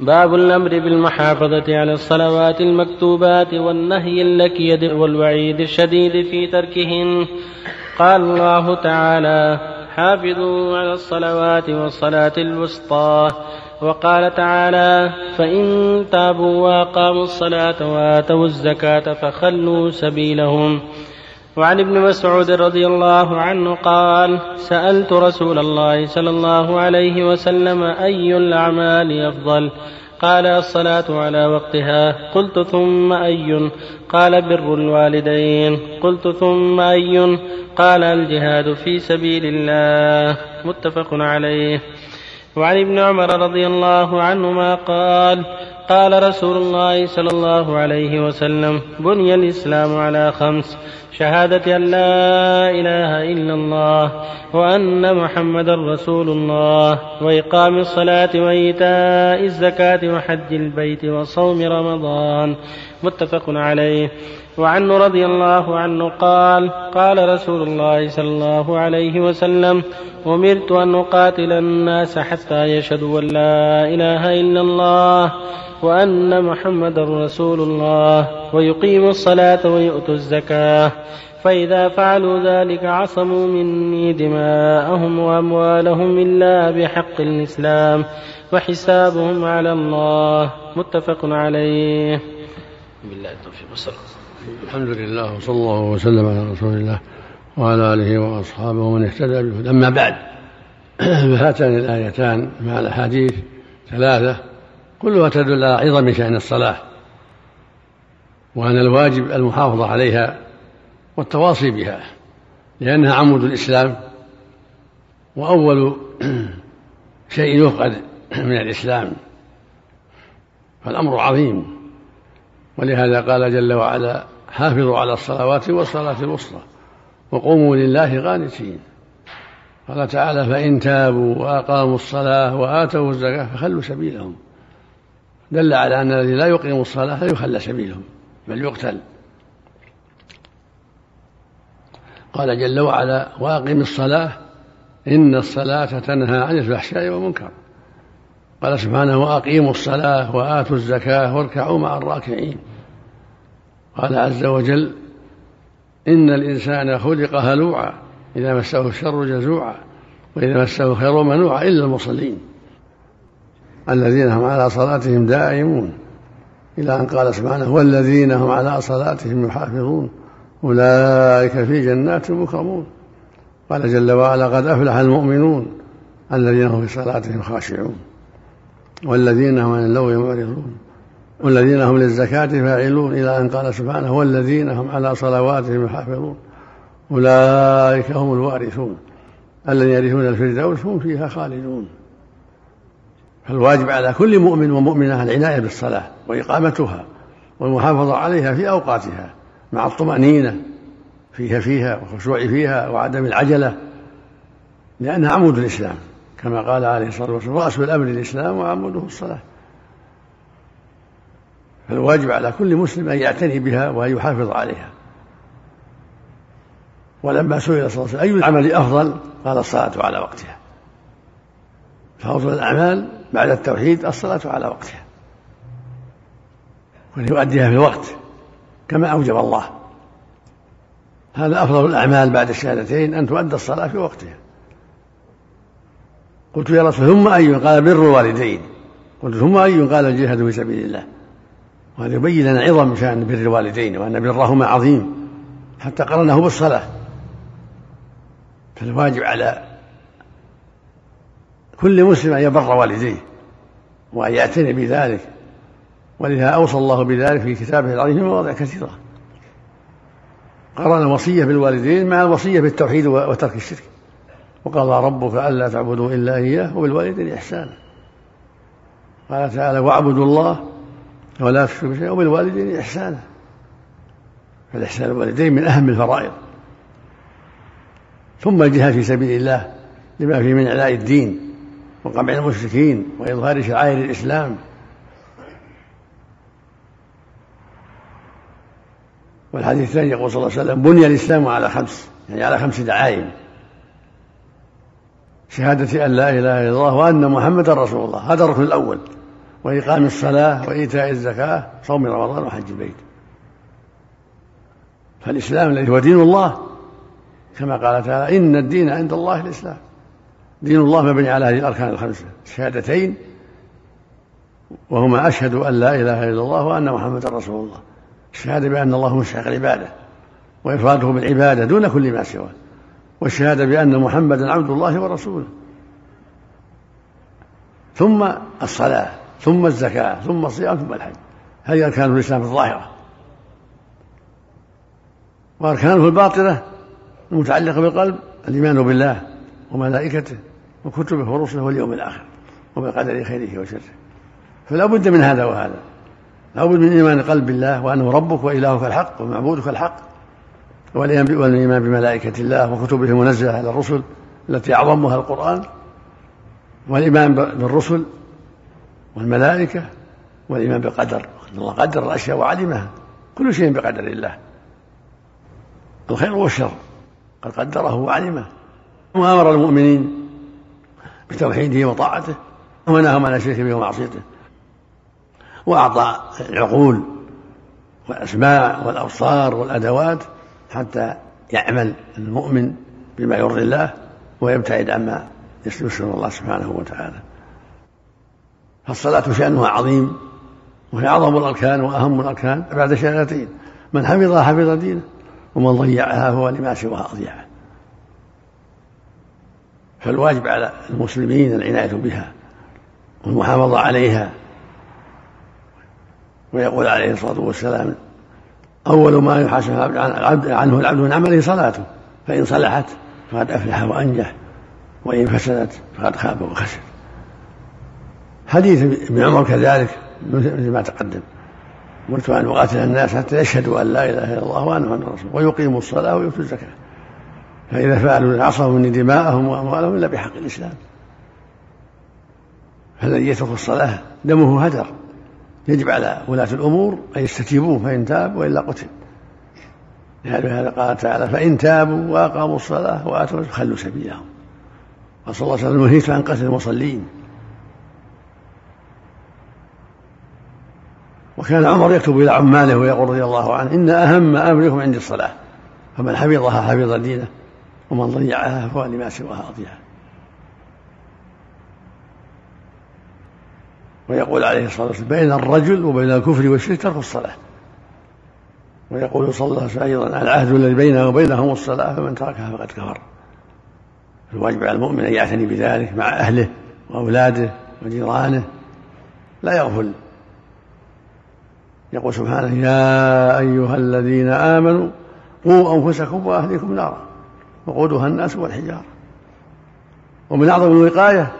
باب الأمر بالمحافظة على الصلوات المكتوبات والنهي اللكيد والوعيد الشديد في تركهن. قال الله تعالى حافظوا على الصلوات والصلاة الوسطى. وقال تعالى فإن تابوا وأقاموا الصلاة وآتوا الزكاة فخلوا سبيلهم. وعن ابن مسعود رضي الله عنه قال سألت رسول الله صلى الله عليه وسلم أي الأعمال أفضل؟ قال الصلاة على وقتها. قلت ثم أي؟ قال بر الوالدين. قلت ثم أي؟ قال الجهاد في سبيل الله. متفق عليه. وعن ابن عمر رضي الله عنهما قال قال رسول الله صلى الله عليه وسلم بني الإسلام على خمس شهادة أن لا إله إلا الله وأن محمدا رسول الله وإقام الصلاة وإيتاء الزكاة وحج البيت وصوم رمضان. متفق عليه. وعنه رضي الله عنه قال قال رسول الله صلى الله عليه وسلم أمرت أن أقاتل الناس حتى يشهدوا أن لا إله إلا الله وأن محمدا رسول الله ويقيموا الصلاة ويؤتوا الزكاة. فإذا فعلوا ذلك عصموا مني دماءهم وأموالهم إلا بحق الإسلام وحسابهم على الله. متفق عليه. بالله التوفيق والصلاة الحمد لله وصلى الله وسلم على رسول الله وعلى آله وأصحابه ومن اهتدى بهدى أما بعد فهاتان الآيتان مع الأحاديث ثلاثة كلها تدل على عظم شأن الصلاة وأن الواجب المحافظة عليها والتواصي بها لأنها عمود الإسلام وأول شيء يفقد من الإسلام فالأمر عظيم. ولهذا قال جل وعلا حافظوا على الصلوات والصلاة الوسطى وقوموا لله قانتين قال تعالى فإن تابوا وأقاموا الصلاة وآتوا الزكاة فخلوا سبيلهم. دل على أن الذي لا يقيم الصلاة لا يخلى سبيلهم بل يقتل. قال جل وعلا وأقم الصلاة إن الصلاة تنهى عن الفحشاء والمنكر. قال سبحانه وأقيموا الصلاة وآتوا الزكاة واركعوا مع الراكعين. قال عز وجل إن الإنسان خلق هلوعا إذا مسه الشر جزوعا وإذا مسه الخير منوعا إلا المصلين الذين هم على صلاتهم دائمون إلى أن قال سبحانه والذين هم على صلاتهم يحافظون أولئك في جنات مكرمون. قال جل وعلا قد أفلح المؤمنون الذين هم في صلاتهم خاشعون. والذين هم عن اللغو معرضون. والذين هم للزكاة فاعلون إلى أن قال سبحانه والذين هم على صلواتهم يحافظون أولئك هم الوارثون. الذين يرثون الفردوس هم فيها خالدون. فالواجب على كل مؤمن ومؤمنة العناية بالصلاة وإقامتها والمحافظة عليها في أوقاتها مع الطمأنينة فيها فيها والخشوع فيها وعدم العجلة لأنها عمود الإسلام. كما قال عليه الصلاة والسلام رأس الأمر الإسلام وعموده الصلاة. فالواجب على كل مسلم أن يعتني بها وأن يحافظ عليها. ولما سئل صلى الله عليه وسلم أي العمل أفضل؟ قال الصلاة على وقتها. فأفضل الأعمال بعد التوحيد الصلاة على وقتها. وأن يؤديها في الوقت كما أوجب الله. هذا أفضل الأعمال بعد الشهادتين أن تؤدى الصلاة في وقتها. قلت يا رسول ثم أي قال بر الوالدين. قلت ثم أي قال الجهاد في سبيل الله. وهذا يبين لنا عظم شأن بر الوالدين وأن برهما عظيم حتى قرنه بالصلاة. فالواجب على كل مسلم أن يبر والديه وأن يعتني بذلك. ولذا أوصى الله بذلك في كتابه العظيم مواضع كثيرة. قرن الوصية بالوالدين مع الوصية بالتوحيد وترك الشرك. وقضى ربك ألا تعبدوا إلا إياه وبالوالدين إحسانا. قال تعالى واعبدوا الله ولا تشركوا شيئا وبالوالدين إحسانا. فالإحسان الوالدين من أهم الفرائض. ثم الجهاد في سبيل الله لما فيه من إعلاء الدين وقمع المشركين وإظهار شعائر الإسلام. والحديث الثاني يقول صلى الله عليه وسلم بني الإسلام على خمس يعني على خمس دعائم. شهادة أن لا إله إلا الله وأن محمدا رسول الله. هذا الركن الأول. وإقام الصلاة وإيتاء الزكاة صوم رمضان وحج البيت. فالإسلام الذي هو دين الله. كما قال تعالى إن الدين عند الله الإسلام. دين الله مبني على هذه الأركان الخمسة. الشهادتين وهما أشهد أن لا إله إلا الله وأن محمدا رسول الله. الشهادة بأن الله مستحق العبادة وإفراده بالعبادة دون كل ما سواه. والشهادة بأن محمدا عبد الله ورسوله. ثم الصلاة ثم الزكاة ثم الصيام ثم الحج. هذه أركان الإسلام الظاهرة. وأركانه الباطنة المتعلقة بالقلب الإيمان بالله وملائكته وكتبه ورسله واليوم الآخر وبقدر خيره وشره. فلا بد من هذا وهذا. لا بد من إيمان القلب بالله وأنه ربك وإلهك الحق ومعبودك الحق والإيمان بملائكة الله وكتبه المنزلة على الرسل التي أعظمها القرآن والإيمان بالرسل والملائكة والإيمان بالقدر الله قدر الأشياء وعلمها. كل شيء بقدر الله. الخير والشر. قد قدره وعلمه. وأمر المؤمنين بتوحيده وطاعته ونهاهم عن الشرك به ومعصيته. وأعطى العقول والأسماع والأبصار والأدوات حتى يعمل المؤمن بما يرضي الله ويبتعد عما يسر الله سبحانه وتعالى. فالصلاة شأنها عظيم وهي أعظم الأركان وأهم الأركان بعد شهادتين. من حفظها حفظ دينه ومن ضيعها هو لما سواها أضيعه فالواجب على المسلمين العناية بها والمحافظة عليها ويقول عليه الصلاة والسلام أول ما يحاسب عنه العبد من عمله صلاته فإن صلحت فقد أفلح وأنجح وإن فسدت فقد خاب وخسر. حديث ابن عمر كذلك مثل ما تقدم. قلت أن أقاتل الناس حتى يشهدوا أن لا إله إلا الله وأن محمدا رسول ويقيموا الصلاة ويؤتوا الزكاة. فإذا فعلوا عصوا مني دماءهم وأموالهم إلا بحق الإسلام. فالذي يترك الصلاة دمه هدر. يجب على ولاة الأمور أن يستتيبوه فإن تاب وإلا قتل. لهذا قال تعالى فإن تابوا وأقاموا الصلاة وآتوا خلوا سبيلهم. وصلى الله عليه وسلم نهيت عن قتل المصلين. وكان عمر يكتب إلى عماله ويقول رضي الله عنه إن أهم أمركم عندي الصلاة. فمن حفظها حفظ دينه ومن ضيعها فهو لما سواها أضيعها ويقول عليه الصلاة والسلام بين الرجل وبين الكفر والشرك ترك الصلاة. ويقول صلى الله عليه وسلم أيضا العهد الذي بيننا وبينهم الصلاة فمن تركها فقد كفر. الواجب على المؤمن أن يعتني بذلك مع أهله وأولاده وجيرانه. لا يغفل. يقول سبحانه يا أيها الذين آمنوا قوا أنفسكم وأهليكم نارا وقودها الناس والحجارة. ومن أعظم الوقاية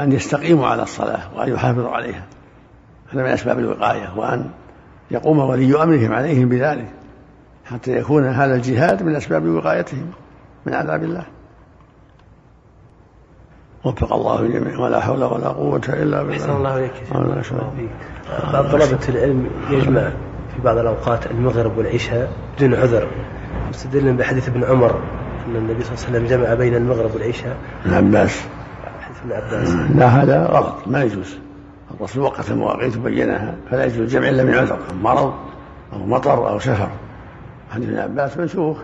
أن يستقيموا على الصلاة وأن يحافظوا عليها. هذا من أسباب الوقاية وأن يقوم ولي أمرهم عليهم بذلك حتى يكون هذا الجهاد من أسباب وقايتهم من عذاب الله. وفق الله الجميع ولا حول ولا قوة إلا بالله. أحسن الله إليك. بعض طلبة العلم يجمع في بعض الأوقات المغرب والعشاء بدون عذر. مستدلا بحديث ابن عمر أن النبي صلى الله عليه وسلم جمع بين المغرب والعشاء. ابن عباس لا هذا غلط ما يجوز. الرسول وقت المواقيت وبينها فلا يجوز الجمع إلا من عذر مرض أو مطر أو سفر حديث ابن عباس منسوخ.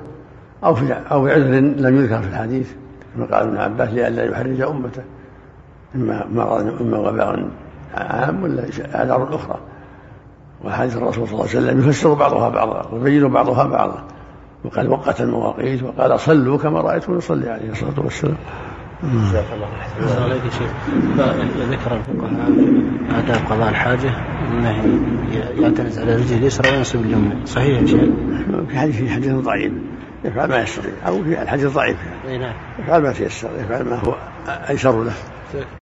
أو في أو بعذر لم يذكر في الحديث. كما قال ابن عباس لئلا يحرج أمته. إما مرض إما وباء عام ولا أعذار أخرى. وحديث الرسول صلى الله عليه وسلم يفسر بعضها بعضا ويبين بعضها بعضا. وقال وقت المواقيت وقال صلوا كما رأيتم يصلي عليه الصلاة والسلام. جزاك الله أحسن عليك يا شيخ ذكر الفقهاء آداب قضاء الحاجة أنه يعتمد على رجله اليسرى وينصب اليمنى. صحيح يا شيخ؟ في حديث في حديث ضعيف يفعل ما يستطيع. أو في الحديث ضعيف أي نعم. يفعل ما تيسر يفعل ما هو أيسر له.